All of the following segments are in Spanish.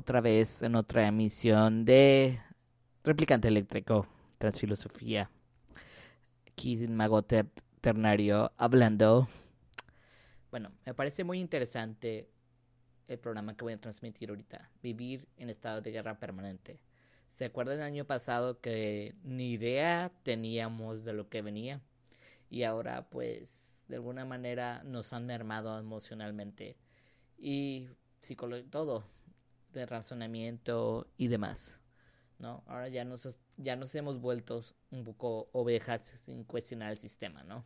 otra vez en otra emisión de Replicante Eléctrico, Transfilosofía. Aquí sin Mago Ternario hablando. Bueno, me parece muy interesante el programa que voy a transmitir ahorita. Vivir en estado de guerra permanente. ¿Se acuerdan el año pasado que ni idea teníamos de lo que venía? Y ahora pues de alguna manera nos han mermado emocionalmente y todo de razonamiento y demás. ¿no? Ahora ya nos, ya nos hemos vuelto un poco ovejas sin cuestionar el sistema, ¿no?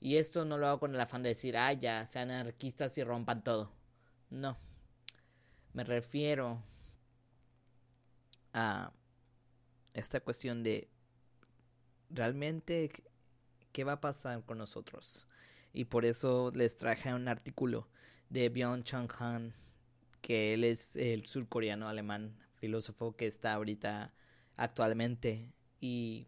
Y esto no lo hago con el afán de decir, ah, ya, sean anarquistas y rompan todo. No. Me refiero a esta cuestión de realmente qué va a pasar con nosotros. Y por eso les traje un artículo de Byung Chang Han, que él es el surcoreano alemán filósofo que está ahorita actualmente y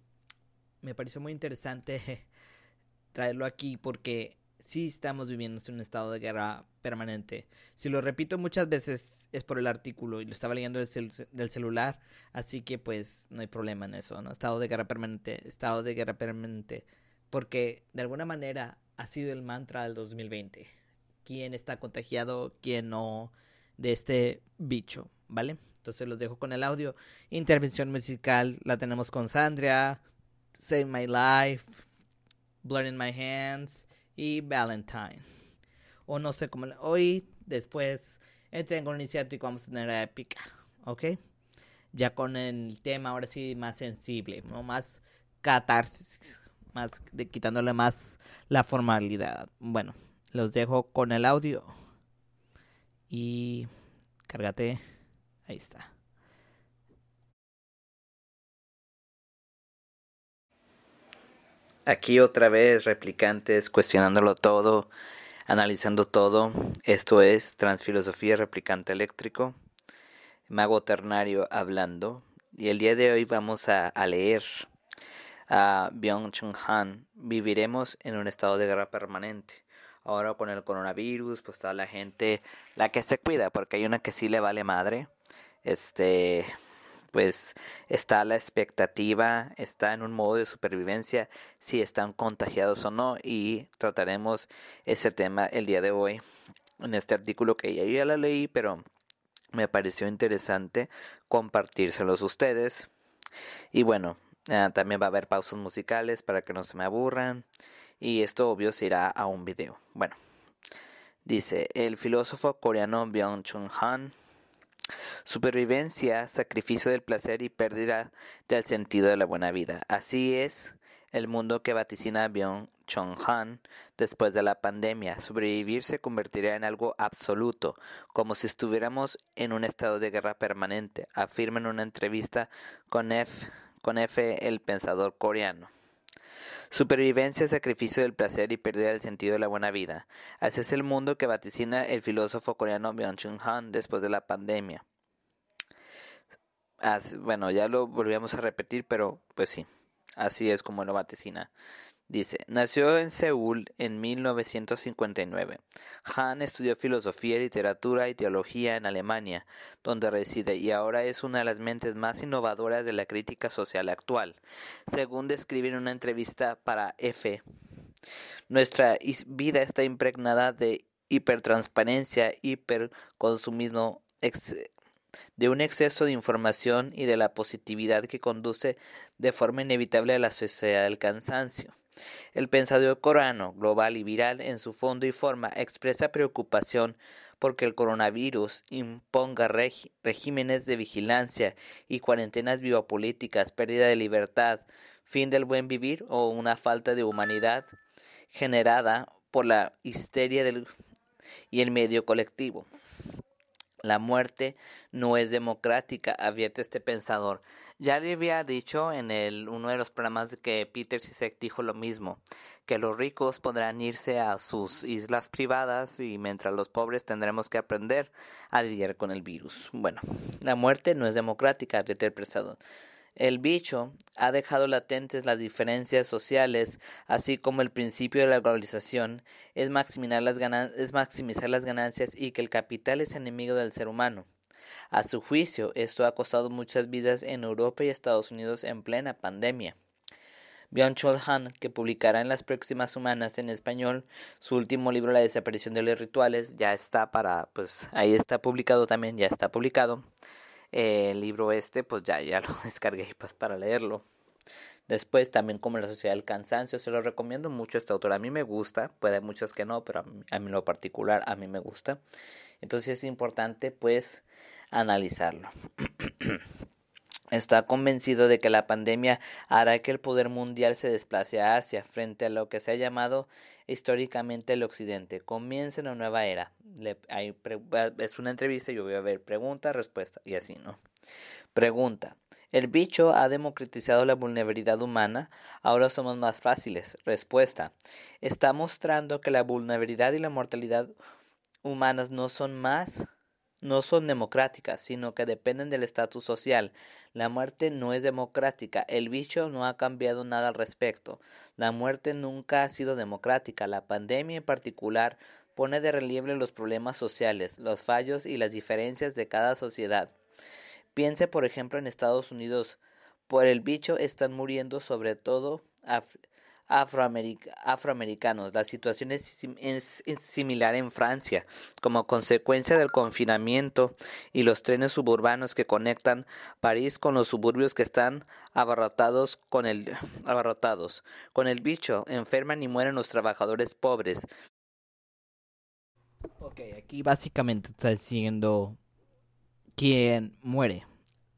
me pareció muy interesante traerlo aquí porque sí estamos viviendo en un estado de guerra permanente. Si lo repito muchas veces es por el artículo y lo estaba leyendo del, celular, así que pues no hay problema en eso, ¿no? Estado de guerra permanente, estado de guerra permanente, porque de alguna manera ha sido el mantra del 2020. ¿Quién está contagiado, quién no de este bicho, ¿vale? Entonces los dejo con el audio. Intervención musical la tenemos con Sandria, Save My Life, Blood in My Hands y Valentine. O no sé cómo. Hoy, después, en Triángulo Iniciático vamos a tener épica. ¿Ok? Ya con el tema ahora sí más sensible. Más catarsis. Más de, quitándole más la formalidad. Bueno, los dejo con el audio. Y cárgate. Ahí está. Aquí otra vez replicantes cuestionándolo todo, analizando todo. Esto es Transfilosofía Replicante Eléctrico. Mago Ternario hablando. Y el día de hoy vamos a, leer a Byung-Chun Han. Viviremos en un estado de guerra permanente. Ahora con el coronavirus, pues toda la gente, la que se cuida, porque hay una que sí le vale madre este pues está la expectativa, está en un modo de supervivencia si están contagiados o no y trataremos ese tema el día de hoy en este artículo que ya la leí pero me pareció interesante compartírselos a ustedes. Y bueno ah, también va a haber pausas musicales para que no se me aburran y esto obvio se irá a un video bueno dice el filósofo coreano Byung-Chun Han Supervivencia, sacrificio del placer y pérdida del sentido de la buena vida. Así es el mundo que vaticina Byung Chong Han después de la pandemia. Sobrevivir se convertirá en algo absoluto, como si estuviéramos en un estado de guerra permanente, afirma en una entrevista con F, con F el pensador coreano. Supervivencia, sacrificio del placer y pérdida del sentido de la buena vida. Así es el mundo que vaticina el filósofo coreano Byung-Chun Han después de la pandemia. bueno, ya lo volvíamos a repetir, pero pues sí, así es como lo vaticina. Dice, nació en Seúl en 1959. Han estudió filosofía, literatura y teología en Alemania, donde reside, y ahora es una de las mentes más innovadoras de la crítica social actual. Según describe en una entrevista para F, nuestra vida está impregnada de hipertransparencia, hiperconsumismo, de un exceso de información y de la positividad que conduce de forma inevitable a la sociedad del cansancio. El pensador corano, global y viral en su fondo y forma, expresa preocupación porque el coronavirus imponga regímenes de vigilancia y cuarentenas biopolíticas, pérdida de libertad, fin del buen vivir o una falta de humanidad generada por la histeria del y el medio colectivo. La muerte no es democrática, advierte este pensador. Ya le había dicho en el, uno de los programas que Peter Sisek dijo lo mismo, que los ricos podrán irse a sus islas privadas y mientras los pobres tendremos que aprender a lidiar con el virus. Bueno, la muerte no es democrática, advierte el pensador. El bicho ha dejado latentes las diferencias sociales, así como el principio de la globalización es maximizar las, ganancias y que el capital es enemigo del ser humano. A su juicio, esto ha costado muchas vidas en Europa y Estados Unidos en plena pandemia. Byung-Chul Han, que publicará en las próximas semanas en español su último libro La desaparición de los rituales, ya está para, pues ahí está publicado también, ya está publicado. El libro este, pues ya, ya lo descargué pues, para leerlo. Después también como la sociedad del cansancio, se lo recomiendo mucho este autor. A mí me gusta, puede haber muchos que no, pero a mí, a mí lo particular a mí me gusta. Entonces es importante pues analizarlo. está convencido de que la pandemia hará que el poder mundial se desplace a Asia frente a lo que se ha llamado históricamente el Occidente. Comienza una nueva era. Es una entrevista, yo voy a ver pregunta, respuesta y así, ¿no? Pregunta. El bicho ha democratizado la vulnerabilidad humana, ahora somos más fáciles. Respuesta. Está mostrando que la vulnerabilidad y la mortalidad humanas no son más no son democráticas, sino que dependen del estatus social. La muerte no es democrática, el bicho no ha cambiado nada al respecto. La muerte nunca ha sido democrática. La pandemia en particular pone de relieve los problemas sociales, los fallos y las diferencias de cada sociedad. Piense, por ejemplo, en Estados Unidos. Por el bicho están muriendo sobre todo afroamericanos. La situación es, similar en Francia. Como consecuencia del confinamiento y los trenes suburbanos que conectan París con los suburbios que están abarrotados con el, bicho enferman y mueren los trabajadores pobres. Ok, aquí básicamente está diciendo quién muere.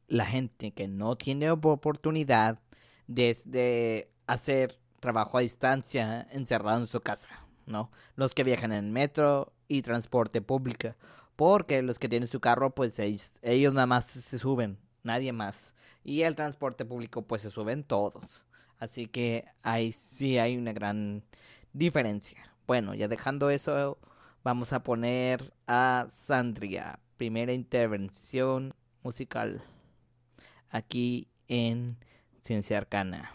La gente que no tiene oportunidad de hacer trabajo a distancia encerrado en su casa, ¿no? Los que viajan en metro y transporte público, porque los que tienen su carro, pues ellos, nada más se suben, nadie más. Y el transporte público, pues se suben todos. Así que ahí sí hay una gran diferencia. Bueno, ya dejando eso, vamos a poner a Sandria, primera intervención musical aquí en Ciencia Arcana.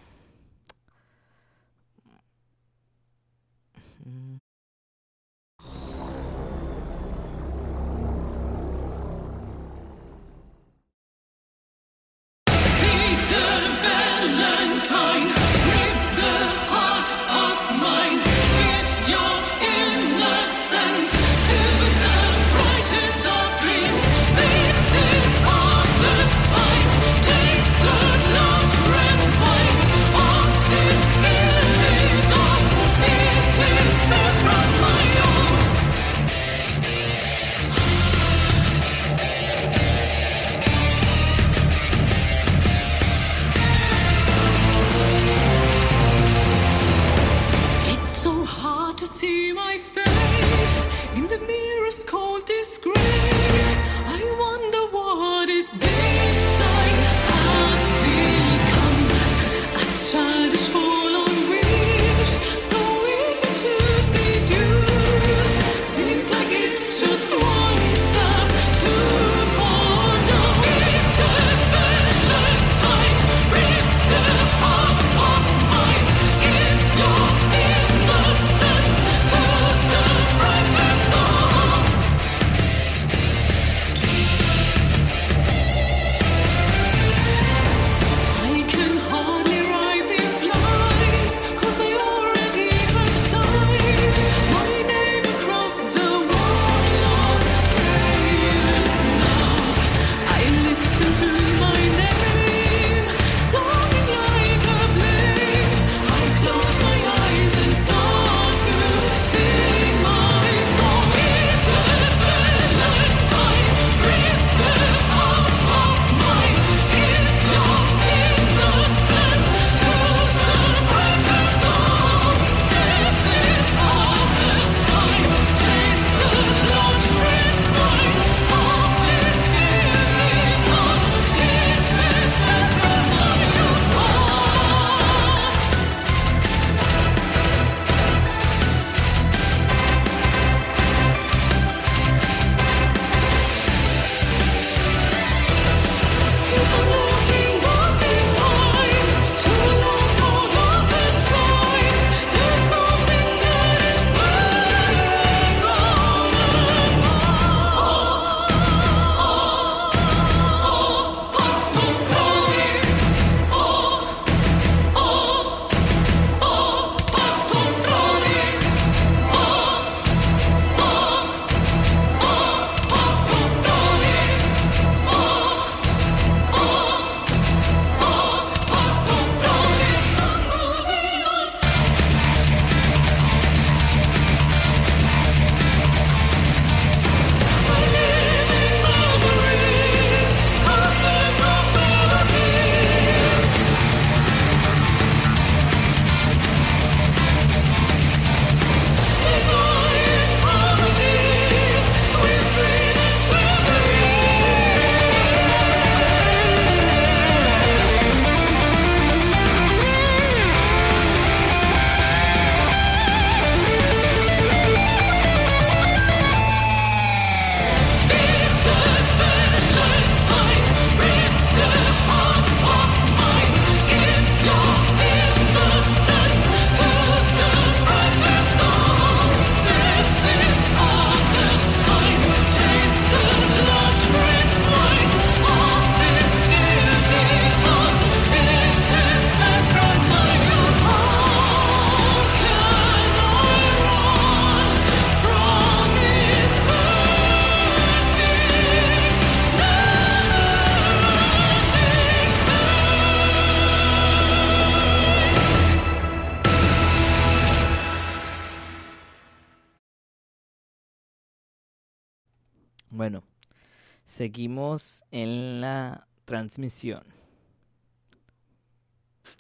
Seguimos en la transmisión.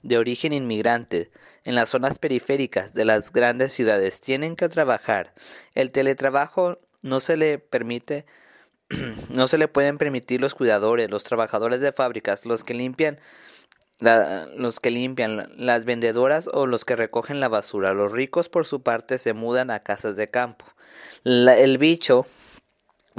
De origen inmigrante, en las zonas periféricas de las grandes ciudades tienen que trabajar. El teletrabajo no se le permite no se le pueden permitir los cuidadores, los trabajadores de fábricas, los que limpian los que limpian, las vendedoras o los que recogen la basura. Los ricos, por su parte, se mudan a casas de campo. el bicho,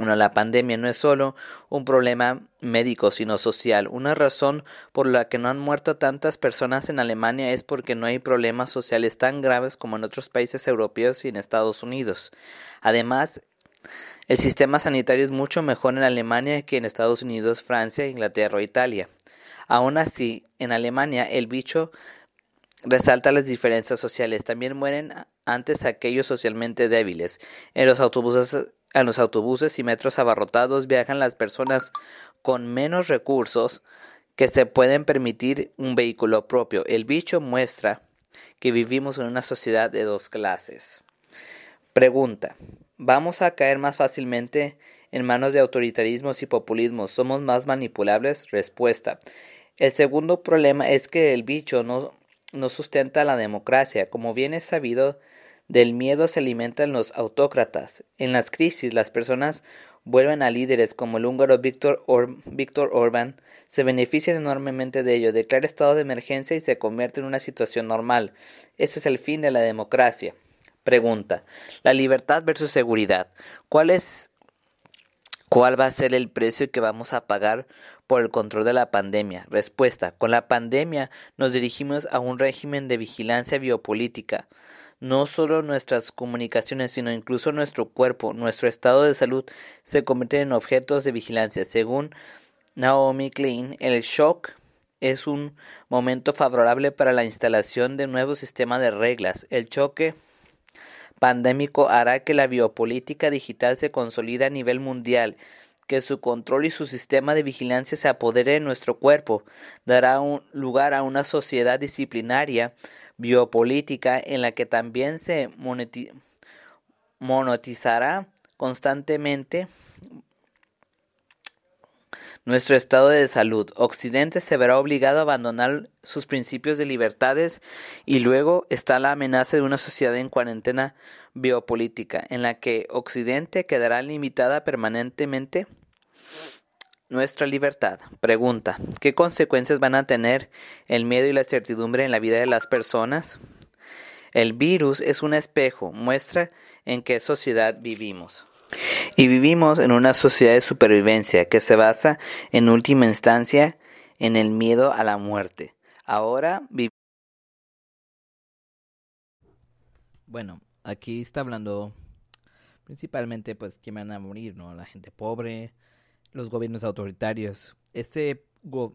bueno, la pandemia no es solo un problema médico, sino social. Una razón por la que no han muerto tantas personas en Alemania es porque no hay problemas sociales tan graves como en otros países europeos y en Estados Unidos. Además, el sistema sanitario es mucho mejor en Alemania que en Estados Unidos, Francia, Inglaterra o Italia. Aún así, en Alemania el bicho resalta las diferencias sociales. También mueren antes aquellos socialmente débiles. En los autobuses, en los autobuses y metros abarrotados viajan las personas con menos recursos que se pueden permitir un vehículo propio. El bicho muestra que vivimos en una sociedad de dos clases. Pregunta. ¿Vamos a caer más fácilmente en manos de autoritarismos y populismos? ¿Somos más manipulables? Respuesta. El segundo problema es que el bicho no, no sustenta la democracia. Como bien es sabido, del miedo se alimentan los autócratas. En las crisis, las personas vuelven a líderes como el húngaro Víctor, Víctor Orbán, se benefician enormemente de ello, declara estado de emergencia y se convierte en una situación normal. Ese es el fin de la democracia. Pregunta. La libertad versus seguridad. ¿Cuál es cuál va a ser el precio que vamos a pagar por el control de la pandemia? Respuesta. Con la pandemia nos dirigimos a un régimen de vigilancia biopolítica. No solo nuestras comunicaciones, sino incluso nuestro cuerpo, nuestro estado de salud se convierten en objetos de vigilancia. Según Naomi Klein, el shock es un momento favorable para la instalación de un nuevo sistema de reglas. El choque pandémico hará que la biopolítica digital se consolide a nivel mundial, que su control y su sistema de vigilancia se apodere de nuestro cuerpo, dará lugar a una sociedad disciplinaria biopolítica en la que también se monetizará constantemente nuestro estado de salud. Occidente se verá obligado a abandonar sus principios de libertades y luego está la amenaza de una sociedad en cuarentena biopolítica, en la que Occidente quedará limitada permanentemente nuestra libertad. Pregunta, ¿qué consecuencias van a tener el miedo y la incertidumbre en la vida de las personas? El virus es un espejo, muestra en qué sociedad vivimos. Y vivimos en una sociedad de supervivencia que se basa en última instancia en el miedo a la muerte. Ahora Bueno, aquí está hablando principalmente pues que van a morir, ¿no? La gente pobre, los gobiernos autoritarios. Este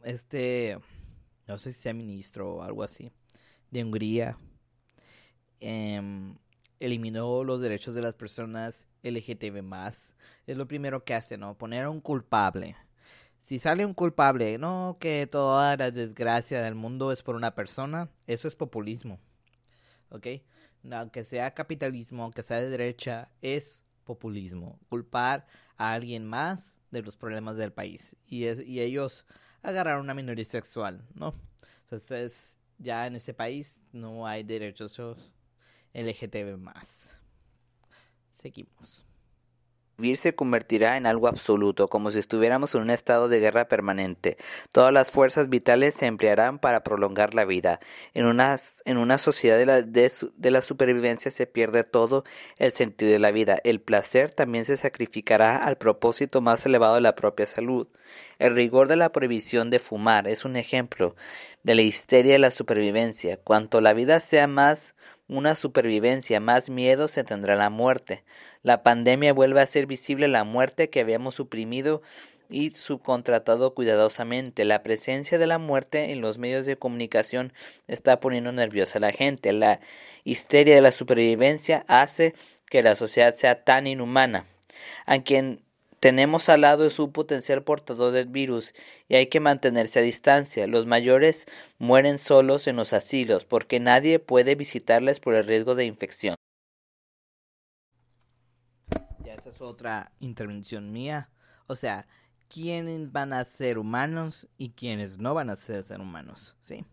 este no sé si sea ministro o algo así de Hungría em, eliminó los derechos de las personas LGTB más. Es lo primero que hace, ¿no? Poner a un culpable. Si sale un culpable, no que toda la desgracia del mundo es por una persona, eso es populismo. ¿Ok? Aunque sea capitalismo, aunque sea de derecha, es populismo. Culpar a alguien más de los problemas del país. Y, y ellos agarrar a una minoría sexual, ¿no? Entonces, ya en este país no hay derechos LGTB más. Seguimos. Vivir se convertirá en algo absoluto, como si estuviéramos en un estado de guerra permanente. Todas las fuerzas vitales se emplearán para prolongar la vida. En una, en una sociedad de la, de la supervivencia se pierde todo el sentido de la vida. El placer también se sacrificará al propósito más elevado de la propia salud. El rigor de la prohibición de fumar es un ejemplo de la histeria de la supervivencia. Cuanto la vida sea más una supervivencia, más miedo se tendrá la muerte. La pandemia vuelve a ser visible la muerte que habíamos suprimido y subcontratado cuidadosamente. La presencia de la muerte en los medios de comunicación está poniendo nerviosa a la gente. La histeria de la supervivencia hace que la sociedad sea tan inhumana. A quien tenemos al lado es un potencial portador del virus y hay que mantenerse a distancia. Los mayores mueren solos en los asilos porque nadie puede visitarles por el riesgo de infección. Ya esta es otra intervención mía O sea, quiénes van a ser humanos y quiénes no van a ser, ser humanos, ¿sí?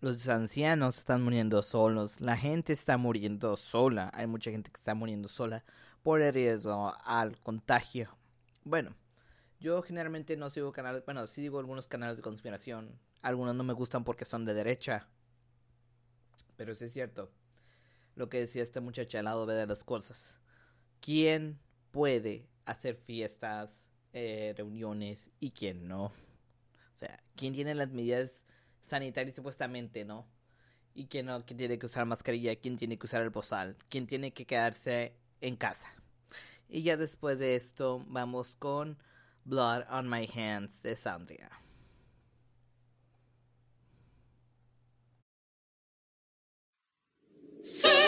Los ancianos están muriendo solos, la gente está muriendo sola, hay mucha gente que está muriendo sola por el riesgo al contagio. Bueno, yo generalmente no sigo canales, bueno, sí sigo algunos canales de conspiración, algunos no me gustan porque son de derecha, pero sí es cierto lo que decía esta muchacha al lado de las cosas. ¿Quién puede hacer fiestas, eh, reuniones y quién no? O sea, ¿quién tiene las medidas sanitarias supuestamente, no? Y quién no, quién tiene que usar mascarilla, quién tiene que usar el bozal, quién tiene que quedarse en casa. Y ya después de esto vamos con Blood on My Hands de Sandria. Sí.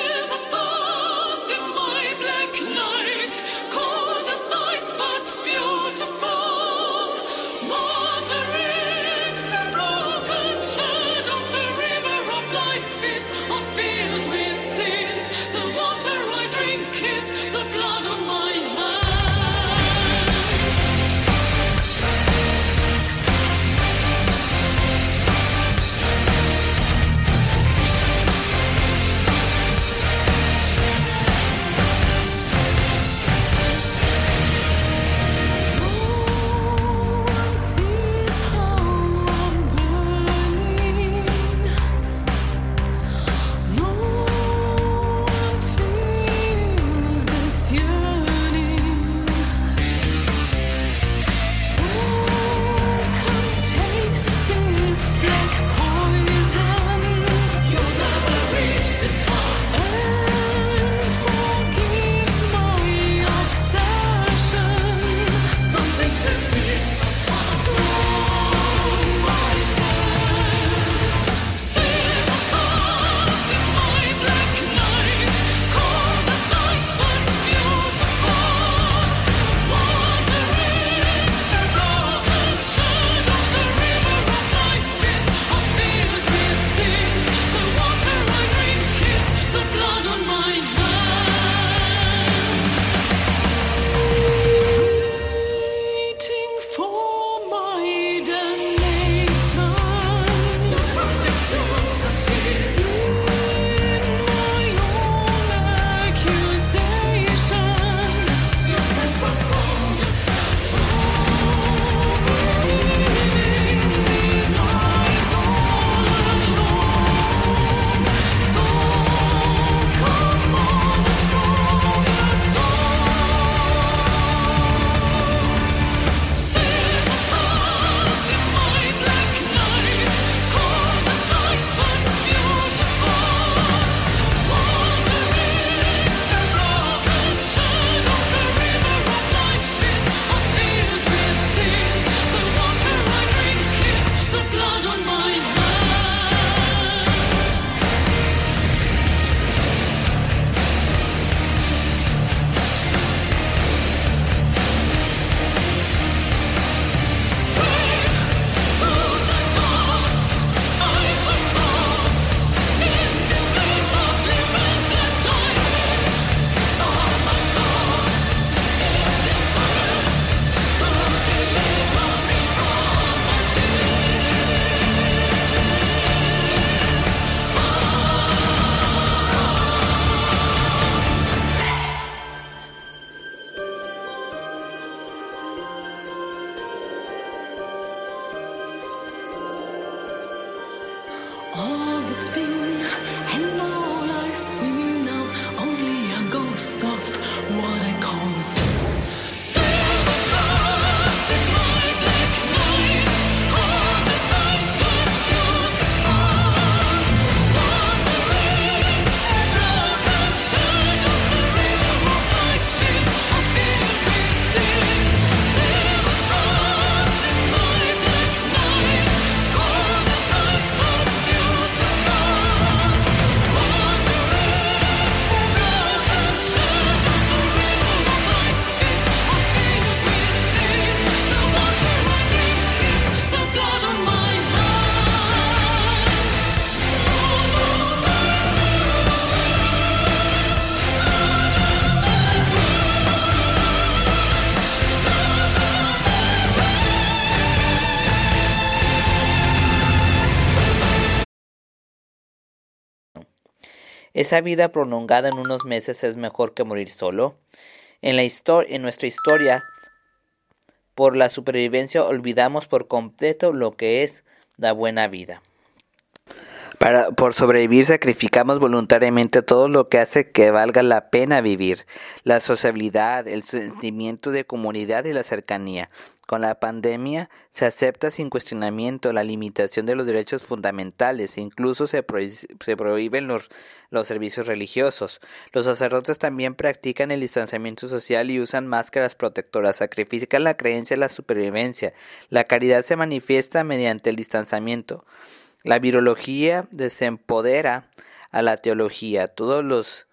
Esa vida prolongada en unos meses es mejor que morir solo. En, la en nuestra historia, por la supervivencia olvidamos por completo lo que es la buena vida. Para, por sobrevivir sacrificamos voluntariamente todo lo que hace que valga la pena vivir, la sociabilidad, el sentimiento de comunidad y la cercanía. Con la pandemia se acepta sin cuestionamiento la limitación de los derechos fundamentales, incluso se, se prohíben los, los servicios religiosos. Los sacerdotes también practican el distanciamiento social y usan máscaras protectoras, sacrifican la creencia de la supervivencia. La caridad se manifiesta mediante el distanciamiento. La virología desempodera a la teología. Todos los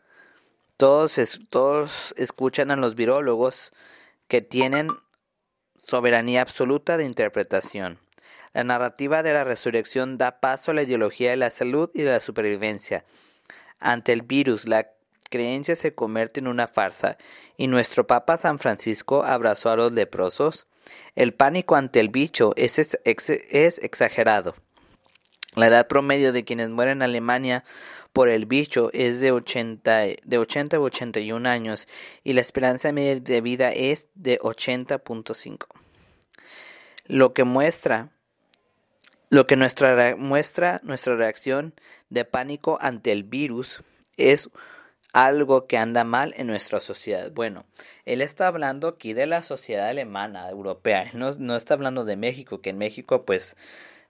todos, todos escuchan a los virólogos que tienen soberanía absoluta de interpretación. La narrativa de la resurrección da paso a la ideología de la salud y de la supervivencia. Ante el virus, la creencia se convierte en una farsa, y nuestro Papa San Francisco abrazó a los leprosos. El pánico ante el bicho es, es exagerado. La edad promedio de quienes mueren en Alemania por el bicho es de 80, de 80 a 81 años y la esperanza media de vida es de 80.5. Lo que muestra lo que nuestra, muestra nuestra reacción de pánico ante el virus es algo que anda mal en nuestra sociedad. Bueno, él está hablando aquí de la sociedad alemana, europea, no, no está hablando de México, que en México pues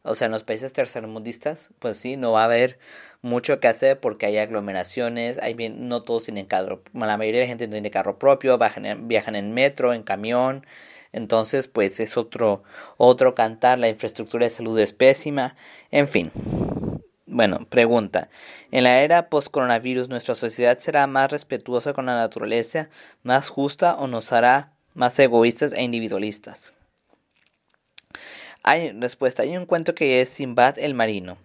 o sea, en los países tercermundistas, pues sí, no va a haber mucho que hacer porque hay aglomeraciones, hay bien, no todos tienen carro, la mayoría de la gente no tiene carro propio, viajan en, viajan en metro, en camión, entonces pues es otro, otro cantar, la infraestructura de salud es pésima, en fin. Bueno, pregunta. En la era post-coronavirus, ¿nuestra sociedad será más respetuosa con la naturaleza, más justa o nos hará más egoístas e individualistas? Hay respuesta. Hay un cuento que es Simbad el marino.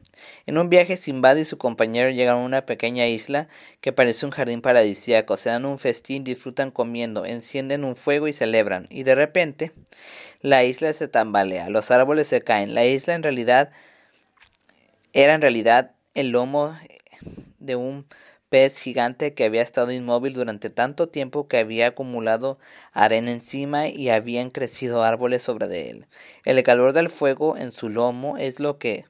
En un viaje, Simbad y su compañero llegan a una pequeña isla que parece un jardín paradisíaco. Se dan un festín, disfrutan comiendo, encienden un fuego y celebran. Y de repente, la isla se tambalea, los árboles se caen. La isla en realidad era en realidad el lomo de un pez gigante que había estado inmóvil durante tanto tiempo que había acumulado arena encima y habían crecido árboles sobre de él. El calor del fuego en su lomo es lo que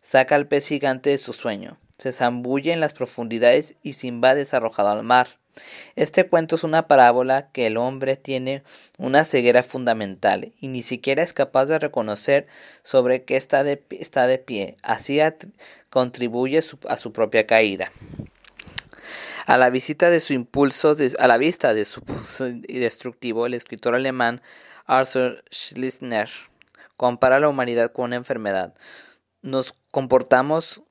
saca al pez gigante de su sueño. Se zambulle en las profundidades y Simba es arrojado al mar. Este cuento es una parábola que el hombre tiene una ceguera fundamental y ni siquiera es capaz de reconocer sobre qué está de, está de pie. Así contribuye a su propia caída. A la visita de su impulso, a la vista de su destructivo, el escritor alemán Arthur Schliessner compara la humanidad con una enfermedad. Nos comportamos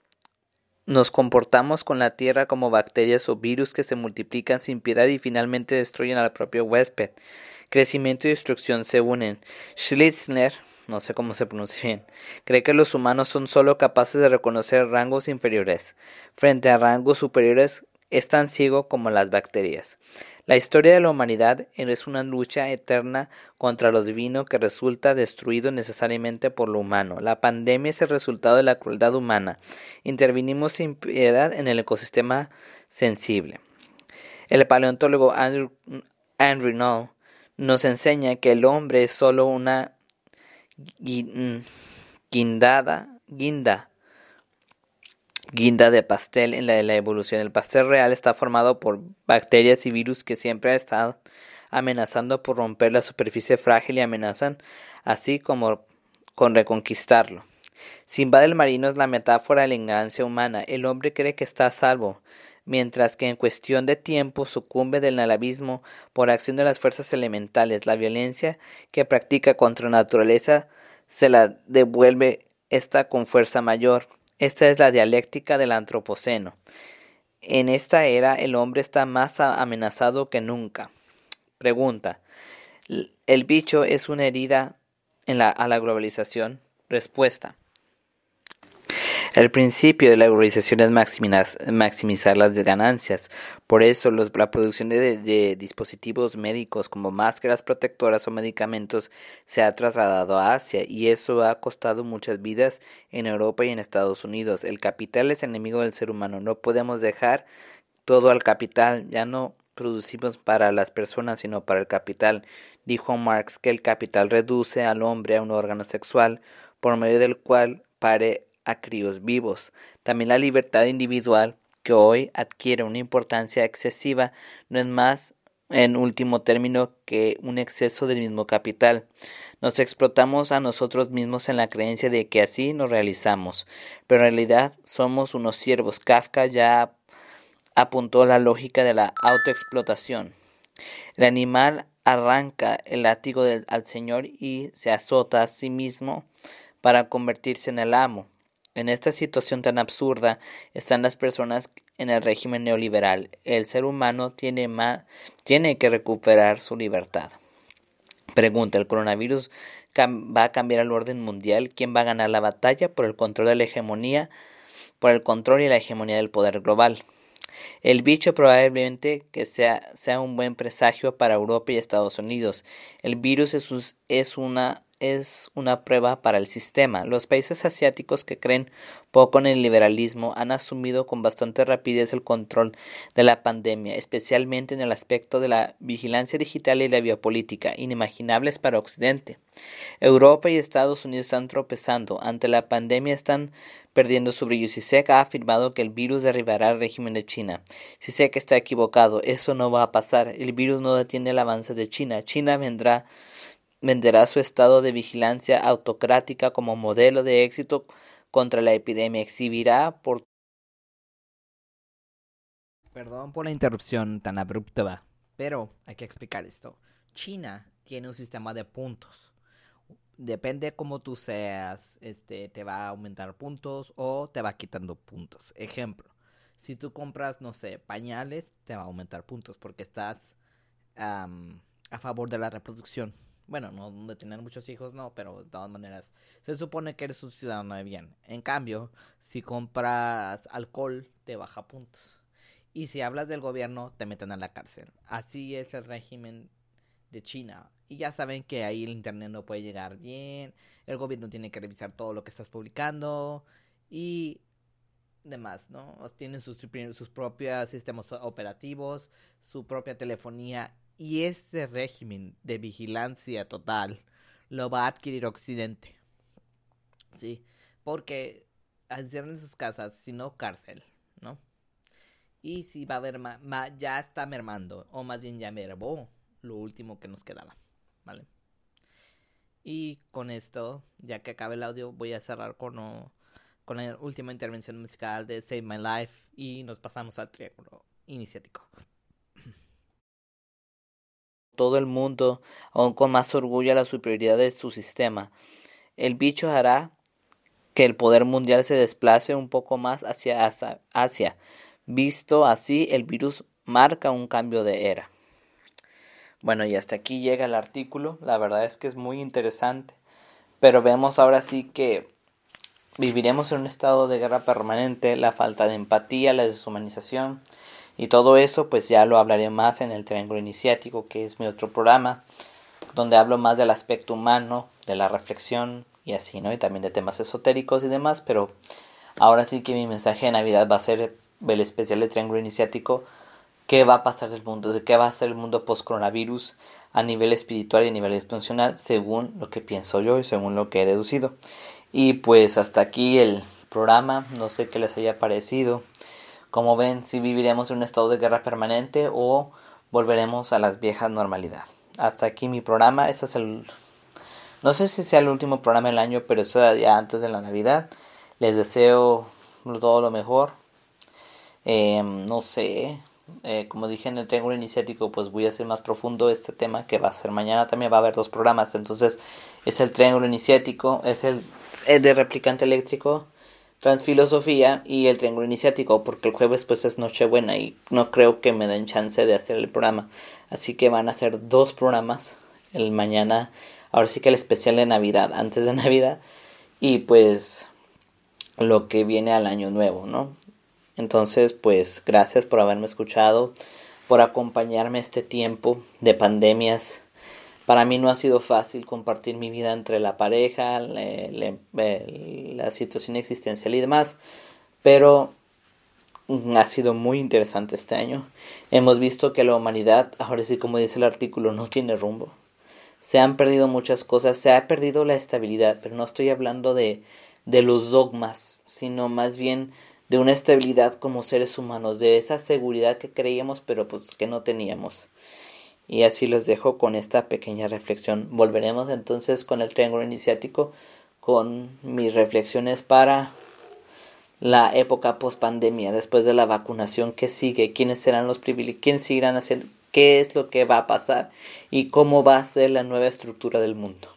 nos comportamos con la tierra como bacterias o virus que se multiplican sin piedad y finalmente destruyen al propio huésped. Crecimiento y destrucción se unen. Schlitzner, no sé cómo se pronuncia bien, cree que los humanos son solo capaces de reconocer rangos inferiores. Frente a rangos superiores es tan ciego como las bacterias. La historia de la humanidad es una lucha eterna contra lo divino que resulta destruido necesariamente por lo humano. La pandemia es el resultado de la crueldad humana. Intervinimos sin piedad en el ecosistema sensible. El paleontólogo Andrew, Andrew nos enseña que el hombre es solo una guindada, guinda guinda de pastel en la de la evolución. El pastel real está formado por bacterias y virus que siempre han estado amenazando por romper la superficie frágil y amenazan así como con reconquistarlo. Simba del marino es la metáfora de la ignorancia humana. El hombre cree que está a salvo, mientras que en cuestión de tiempo sucumbe del abismo por acción de las fuerzas elementales. La violencia que practica contra la naturaleza se la devuelve esta con fuerza mayor. Esta es la dialéctica del antropoceno. En esta era el hombre está más amenazado que nunca. Pregunta. ¿El bicho es una herida en la, a la globalización? Respuesta. El principio de la globalización es maximizar, las ganancias. Por eso la producción de, dispositivos médicos como máscaras protectoras o medicamentos se ha trasladado a Asia y eso ha costado muchas vidas en Europa y en Estados Unidos. El capital es enemigo del ser humano. No podemos dejar todo al capital, ya no producimos para las personas, sino para el capital. Dijo Marx que el capital reduce al hombre a un órgano sexual por medio del cual pare a críos vivos. También la libertad individual, que hoy adquiere una importancia excesiva, no es más en último término que un exceso del mismo capital. Nos explotamos a nosotros mismos en la creencia de que así nos realizamos, pero en realidad somos unos siervos. Kafka ya apuntó la lógica de la autoexplotación. El animal arranca el látigo al Señor y se azota a sí mismo para convertirse en el amo. En esta situación tan absurda están las personas en el régimen neoliberal. El ser humano tiene, tiene que recuperar su libertad. Pregunta, ¿el coronavirus va a cambiar el orden mundial? ¿Quién va a ganar la batalla por el control de la hegemonía, por el control y la hegemonía del poder global? El bicho probablemente que sea, un buen presagio para Europa y Estados Unidos. El virus es una es una prueba para el sistema. Los países asiáticos que creen poco en el liberalismo han asumido con bastante rapidez el control de la pandemia, especialmente en el aspecto de la vigilancia digital y la biopolítica, inimaginables para Occidente. Europa y Estados Unidos están tropezando. Ante la pandemia están perdiendo su brillo. Sisek ha afirmado que el virus derribará el régimen de China. Sisek está equivocado. Eso no va a pasar. El virus no detiene el avance de China. China vendrá venderá su estado de vigilancia autocrática como modelo de éxito contra la epidemia. Exhibirá por... Perdón por la interrupción tan abrupta, pero hay que explicar esto. China tiene un sistema de puntos. Depende cómo tú seas, este, te va a aumentar puntos o te va quitando puntos. Ejemplo, si tú compras, no sé, pañales, te va a aumentar puntos porque estás a favor de la reproducción. Bueno, no de tener muchos hijos, no, pero de todas maneras, se supone que eres un ciudadano de bien. En cambio, si compras alcohol, te baja puntos. Y si hablas del gobierno, te meten a la cárcel. Así es el régimen de China. Y ya saben que ahí el internet no puede llegar bien. El gobierno tiene que revisar todo lo que estás publicando. Y demás, ¿no? Tienen sus, sus propios sistemas operativos, su propia telefonía y ese régimen de vigilancia total lo va a adquirir Occidente. Sí, porque en sus casas, si no cárcel, ¿no? Y si va a haber, ya está mermando, o más bien ya mermó lo último que nos quedaba, ¿vale? Y con esto, ya que acabe el audio, voy a cerrar con, con la última intervención musical de Save My Life y nos pasamos al triángulo iniciático todo el mundo, aún con más orgullo, a la superioridad de su sistema. El bicho hará que el poder mundial se desplace un poco más hacia Asia. Visto así, el virus marca un cambio de era. Bueno, y hasta aquí llega el artículo. La verdad es que es muy interesante. Pero vemos ahora sí que viviremos en un estado de guerra permanente, la falta de empatía, la deshumanización, y todo eso pues ya lo hablaré más en el Triángulo Iniciático, que es mi otro programa, donde hablo más del aspecto humano, de la reflexión y así, ¿no? Y también de temas esotéricos y demás, pero ahora sí que mi mensaje de Navidad va a ser el especial de Triángulo Iniciático, qué va a pasar del mundo, de qué va a ser el mundo post-coronavirus a nivel espiritual y a nivel funcional, según lo que pienso yo y según lo que he deducido. Y pues hasta aquí el programa, no sé qué les haya parecido. Como ven, si viviremos en un estado de guerra permanente o volveremos a las viejas normalidad. Hasta aquí mi programa. Este es el. No sé si sea el último programa del año, pero eso ya antes de la Navidad. Les deseo todo lo mejor. Em, no sé. Eh, como dije en el triángulo iniciático, pues voy a hacer más profundo este tema que va a ser mañana. También va a haber dos programas. Entonces, es el triángulo iniciático, es el, el de replicante eléctrico Transfilosofía y el Triángulo Iniciático, porque el jueves pues es Nochebuena y no creo que me den chance de hacer el programa. Así que van a ser dos programas el mañana, ahora sí que el especial de Navidad, antes de Navidad, y pues lo que viene al año nuevo, ¿no? Entonces, pues gracias por haberme escuchado, por acompañarme este tiempo de pandemias para mí no ha sido fácil compartir mi vida entre la pareja, la situación existencial y demás, pero ha sido muy interesante este año. Hemos visto que la humanidad, ahora sí como dice el artículo, no tiene rumbo. Se han perdido muchas cosas, se ha perdido la estabilidad, pero no estoy hablando de, de los dogmas, sino más bien de una estabilidad como seres humanos, de esa seguridad que creíamos pero pues que no teníamos. Y así los dejo con esta pequeña reflexión. Volveremos entonces con el triángulo iniciático, con mis reflexiones para la época post pandemia, después de la vacunación que sigue, quiénes serán los privilegios, quiénes seguirán haciendo, qué es lo que va a pasar y cómo va a ser la nueva estructura del mundo.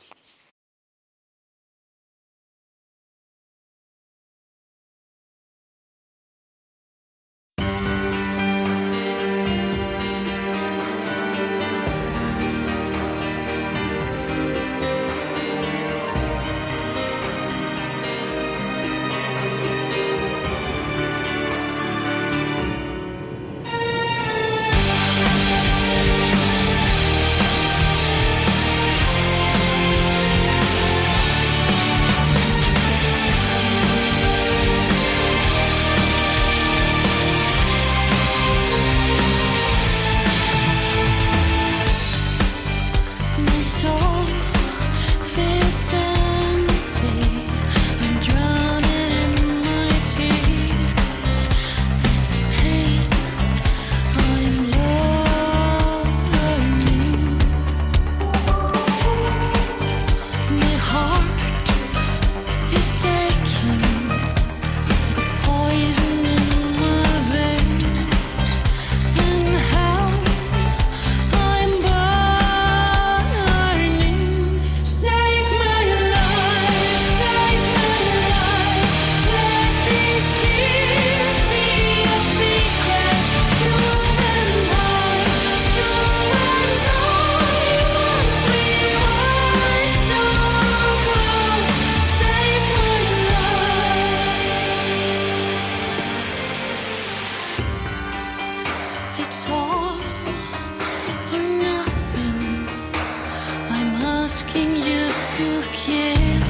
kid.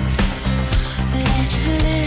Let's live.